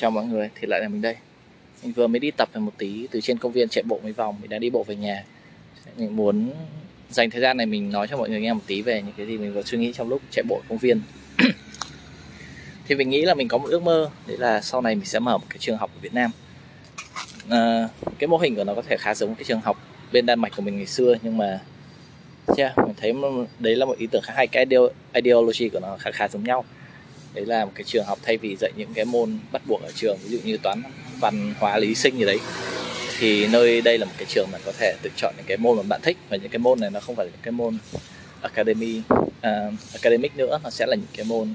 Chào mọi người, thì lại là mình đây. Mình vừa mới đi tập về một tí từ trên công viên chạy bộ mấy vòng Mình đang đi bộ về nhà. Mình muốn dành thời gian này mình nói cho mọi người nghe một tí về những cái gì mình vừa suy nghĩ trong lúc chạy bộ ở công viên. Thì mình nghĩ là mình có một ước mơ Đấy là sau này mình sẽ mở một cái trường học ở Việt Nam. À, Cái mô hình của nó có thể khá giống cái trường học bên Đan Mạch của mình ngày xưa Nhưng mà yeah, mình thấy đấy là một ý tưởng khá hay. Cái ideology của nó khá khá giống nhau đấy là một cái trường học thay vì dạy những cái môn bắt buộc ở trường ví dụ như toán văn hóa lý sinh gì đấy. Thì nơi đây là một cái trường mà có thể tự chọn những cái môn mà bạn thích. Và những cái môn này nó không phải là những cái môn academy uh, academic nữa nó sẽ là những cái môn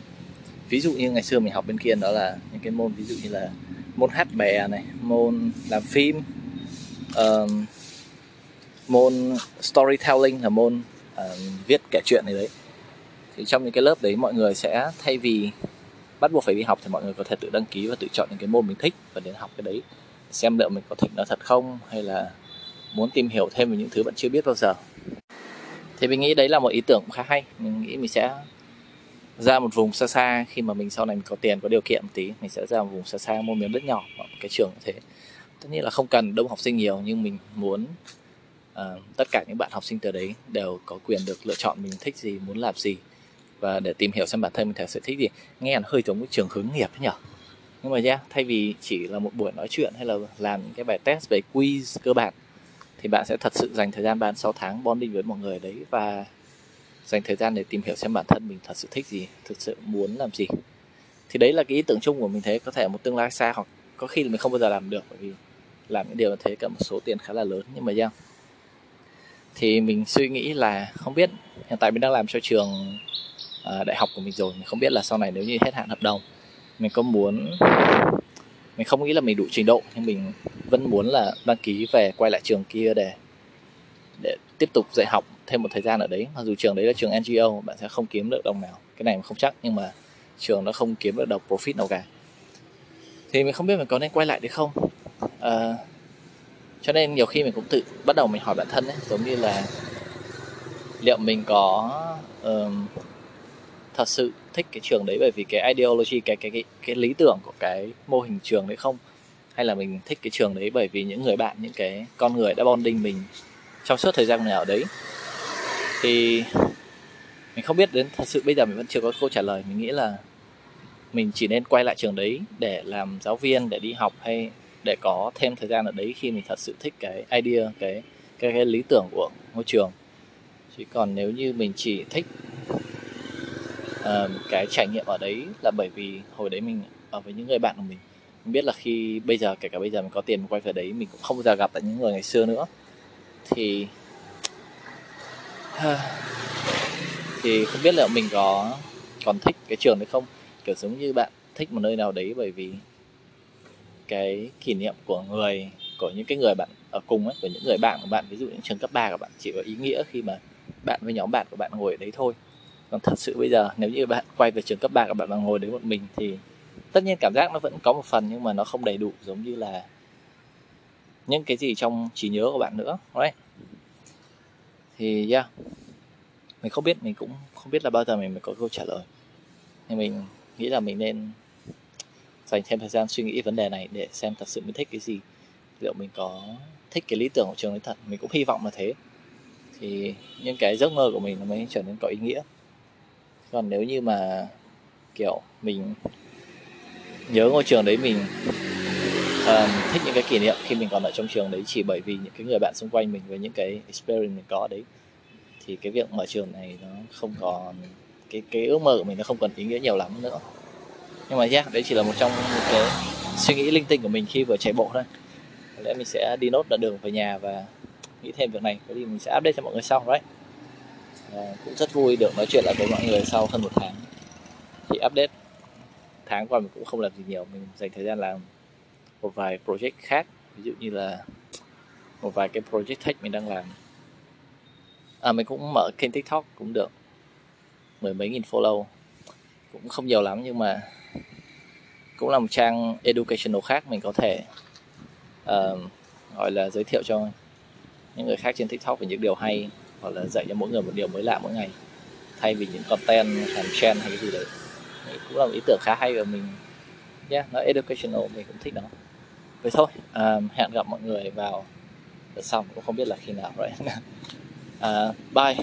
ví dụ như ngày xưa mình học bên kia đó là những cái môn ví dụ như là môn hát bè này môn làm phim uh, môn storytelling là môn uh, viết kể chuyện này đấy. Thì trong những cái lớp đấy mọi người sẽ thay vì bắt buộc phải đi học thì mọi người có thể tự đăng ký và tự chọn những cái môn mình thích và đến học cái đấy. Xem liệu mình có thích nó thật không hay là muốn tìm hiểu thêm về những thứ bạn chưa biết bao giờ. Thì mình nghĩ đấy là một ý tưởng khá hay. Mình nghĩ mình sẽ ra một vùng xa xa khi mà mình sau này mình có tiền có điều kiện một tí mình sẽ ra một vùng xa xa mua miếng đất nhỏ một cái trường như thế. Tất nhiên là không cần đông học sinh nhiều nhưng mình muốn uh, tất cả những bạn học sinh từ đấy đều có quyền được lựa chọn mình thích gì muốn làm gì và để tìm hiểu xem bản thân mình thật sự thích gì nghe nó hơi giống cái trường hướng nghiệp nhỉ nhưng mà yeah, thay vì chỉ là một buổi nói chuyện hay là làm những cái bài test về quiz cơ bản thì bạn sẽ thật sự dành thời gian bạn 6 tháng bonding với mọi người đấy và dành thời gian để tìm hiểu xem bản thân mình thật sự thích gì thực sự muốn làm gì thì đấy là cái ý tưởng chung của mình thấy có thể một tương lai xa hoặc có khi là mình không bao giờ làm được bởi vì làm những điều như thế cả một số tiền khá là lớn nhưng mà yeah. thì mình suy nghĩ là không biết hiện tại mình đang làm cho trường À, đại học của mình rồi mình không biết là sau này nếu như hết hạn hợp đồng mình có muốn mình không nghĩ là mình đủ trình độ nhưng mình vẫn muốn là đăng ký về quay lại trường kia để để tiếp tục dạy học thêm một thời gian ở đấy. Mặc dù trường đấy là trường NGO bạn sẽ không kiếm được đồng nào. Cái này mình không chắc nhưng mà trường nó không kiếm được đồng profit nào cả. Thì mình không biết mình có nên quay lại được không. À, cho nên nhiều khi mình cũng tự bắt đầu mình hỏi bản thân ấy giống như là liệu mình có uh, thật sự thích cái trường đấy bởi vì cái ideology cái cái cái cái lý tưởng của cái mô hình trường đấy không? Hay là mình thích cái trường đấy bởi vì những người bạn những cái con người đã bonding mình trong suốt thời gian mình ở đấy? Thì mình không biết đến thật sự bây giờ mình vẫn chưa có câu trả lời. Mình nghĩ là mình chỉ nên quay lại trường đấy để làm giáo viên để đi học hay để có thêm thời gian ở đấy khi mình thật sự thích cái idea cái cái, cái lý tưởng của ngôi trường. Chứ còn nếu như mình chỉ thích uh, cái trải nghiệm ở đấy là bởi vì hồi đấy mình ở với những người bạn của mình. Mình biết là khi bây giờ kể cả bây giờ mình có tiền mình quay về đấy mình cũng không bao giờ gặp lại những người ngày xưa nữa. Thì thì không biết là mình có còn thích cái trường đấy không? Kiểu giống như bạn thích một nơi nào đấy bởi vì cái kỷ niệm của người của những cái người bạn ở cùng ấy của những người bạn của bạn ví dụ những trường cấp 3 của bạn chỉ có ý nghĩa khi mà bạn với nhóm bạn của bạn ngồi ở đấy thôi còn thật sự bây giờ nếu như bạn quay về trường cấp ba các bạn ngồi đấy một mình thì tất nhiên cảm giác nó vẫn có một phần nhưng mà nó không đầy đủ giống như là những cái gì trong trí nhớ của bạn nữa đấy thì, yeah. Mình không biết, mình cũng không biết là bao giờ mình mới có câu trả lời. Nhưng mình nghĩ là mình nên dành thêm thời gian suy nghĩ vấn đề này để xem thật sự mình thích cái gì, liệu mình có thích cái lý tưởng của trường ấy thật. Mình cũng hy vọng là thế. Thì những cái giấc mơ của mình nó mới trở nên có ý nghĩa còn nếu như mà kiểu mình nhớ ngôi trường đấy mình um, thích những cái kỷ niệm khi mình còn ở trong trường đấy chỉ bởi vì những cái người bạn xung quanh mình với những cái experience mình có đấy thì cái việc mở trường này nó không còn cái cái ước mơ của mình nó không còn ý nghĩa nhiều lắm nữa. Nhưng mà yeah, đấy chỉ là một trong một cái suy nghĩ linh tinh của mình khi vừa chạy bộ thôi. Có lẽ mình sẽ đi nốt đoạn đường về nhà và nghĩ thêm việc này có gì mình sẽ update cho mọi người sau right? Ờ, cũng rất vui được nói chuyện lại với mọi người sau hơn một tháng. Thì update tháng qua mình cũng không làm gì nhiều mình dành thời gian làm một vài project khác ví dụ như là một vài cái project tech mình đang làm. À mình cũng mở kênh tiktok cũng được mười mấy nghìn follow. Cũng không nhiều lắm nhưng mà cũng là một trang educational khác mình có thể uh, gọi là giới thiệu cho những người khác trên tiktok về những điều hay hoặc là dạy cho mỗi người một điều mới lạ mỗi ngày thay vì những content hàng trend hay cái gì đấy. Thì cũng là một ý tưởng khá hay và mình yeah, nó educational mình cũng thích nó. Vậy thôi um, hẹn gặp mọi người vào đợt cũng không biết là khi nào rồi right? uh, bye.